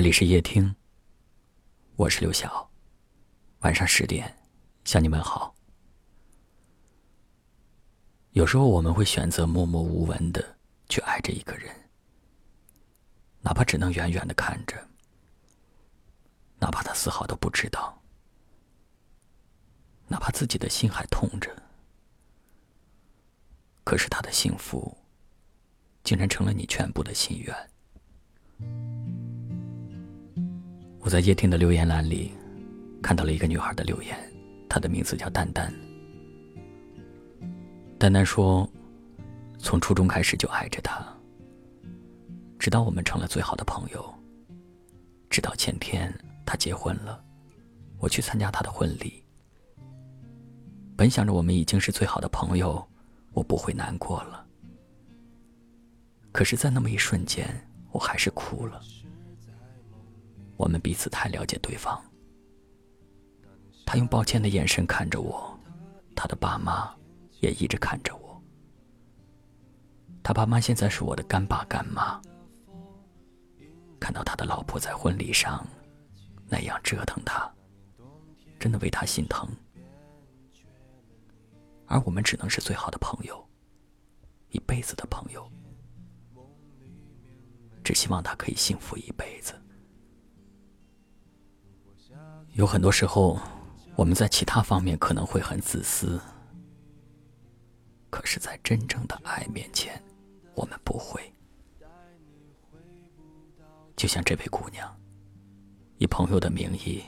这里是夜听，我是刘晓。晚上十点，向你们好。有时候我们会选择默默无闻的去爱着一个人，哪怕只能远远的看着，哪怕他丝毫都不知道，哪怕自己的心还痛着，可是他的幸福，竟然成了你全部的心愿。我在夜听的留言栏里看到了一个女孩的留言，她的名字叫丹丹。丹丹说：“从初中开始就爱着他，直到我们成了最好的朋友。直到前天他结婚了，我去参加他的婚礼。本想着我们已经是最好的朋友，我不会难过了。可是，在那么一瞬间，我还是哭了。”我们彼此太了解对方。他用抱歉的眼神看着我，他的爸妈也一直看着我。他爸妈现在是我的干爸干妈。看到他的老婆在婚礼上那样折腾他，真的为他心疼。而我们只能是最好的朋友，一辈子的朋友。只希望他可以幸福一辈子。有很多时候，我们在其他方面可能会很自私，可是，在真正的爱面前，我们不会。就像这位姑娘，以朋友的名义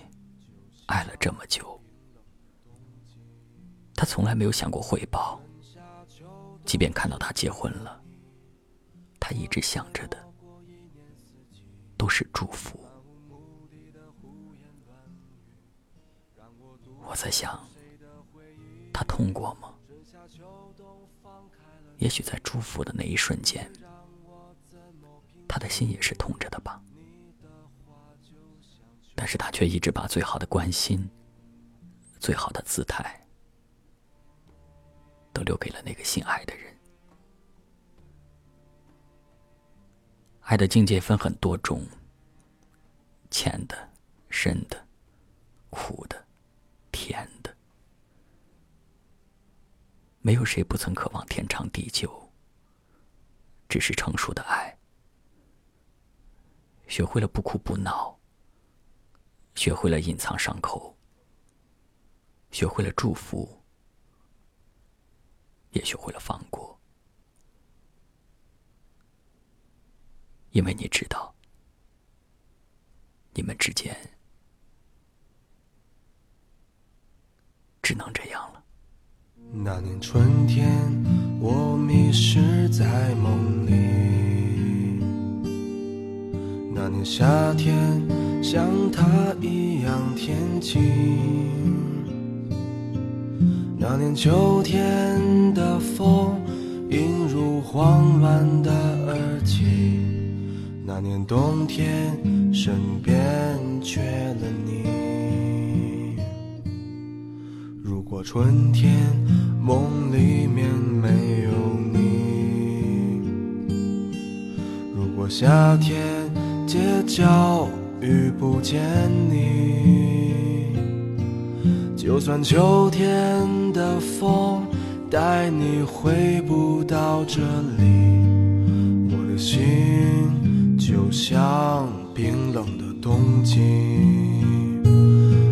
爱了这么久，她从来没有想过回报。即便看到他结婚了，她一直想着的都是祝福。我在想，他痛过吗？也许在祝福的那一瞬间，他的心也是痛着的吧。但是他却一直把最好的关心、最好的姿态，都留给了那个心爱的人。爱的境界分很多种，浅的、深的、苦的。甜的，没有谁不曾渴望天长地久。只是成熟的爱，学会了不哭不闹，学会了隐藏伤口，学会了祝福，也学会了放过。因为你知道，你们之间。只能这样了。那年春天，我迷失在梦里。那年夏天，像他一样天晴。那年秋天的风，映入慌乱的耳际。那年冬天，身边缺了你。如果春天梦里面没有你，如果夏天街角遇不见你，就算秋天的风带你回不到这里，我的心就像冰冷的冬季。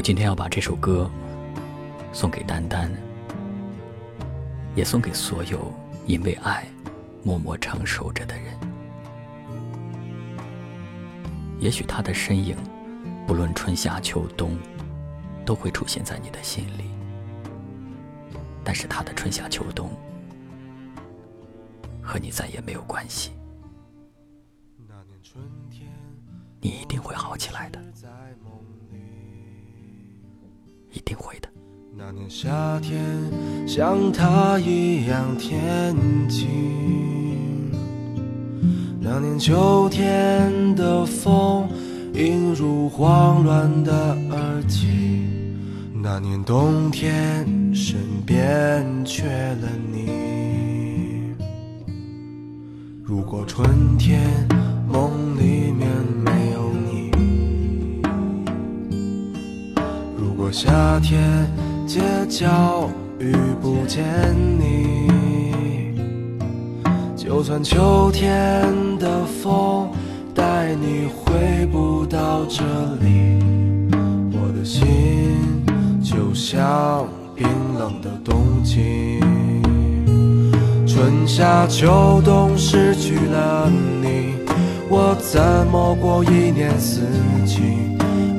我今天要把这首歌送给丹丹，也送给所有因为爱默默承受着的人。也许他的身影，不论春夏秋冬，都会出现在你的心里。但是他的春夏秋冬，和你再也没有关系。你一定会好起来的，会的。那年夏天像他一样天晴，那年秋天的风映入慌乱的耳际，那年冬天身边缺了你。如果春天梦里夏天。街角遇不见你，就算秋天的风带你回不到这里，我的心就像冰冷的冬季。春夏秋冬失去了你，我怎么过一年四季？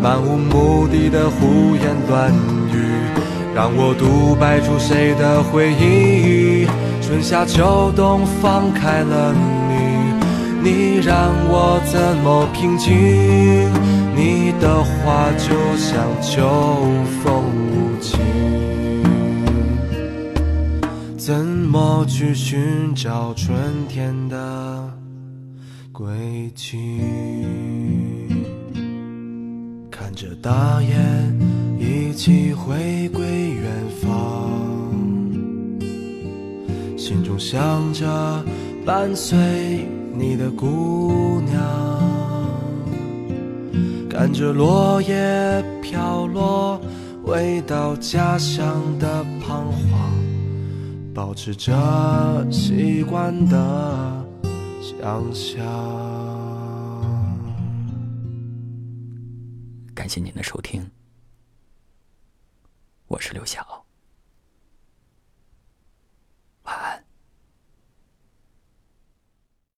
漫无目的的胡言乱语。让我独白出谁的回忆？春夏秋冬放开了你，你让我怎么平静？你的话就像秋风无情，怎么去寻找春天的轨迹？看着大雁一起回归远方。心中想着伴随你的姑娘，看着落叶飘落，回到家乡的彷徨，保持着习惯的想象。感谢您的收听，我是刘晓。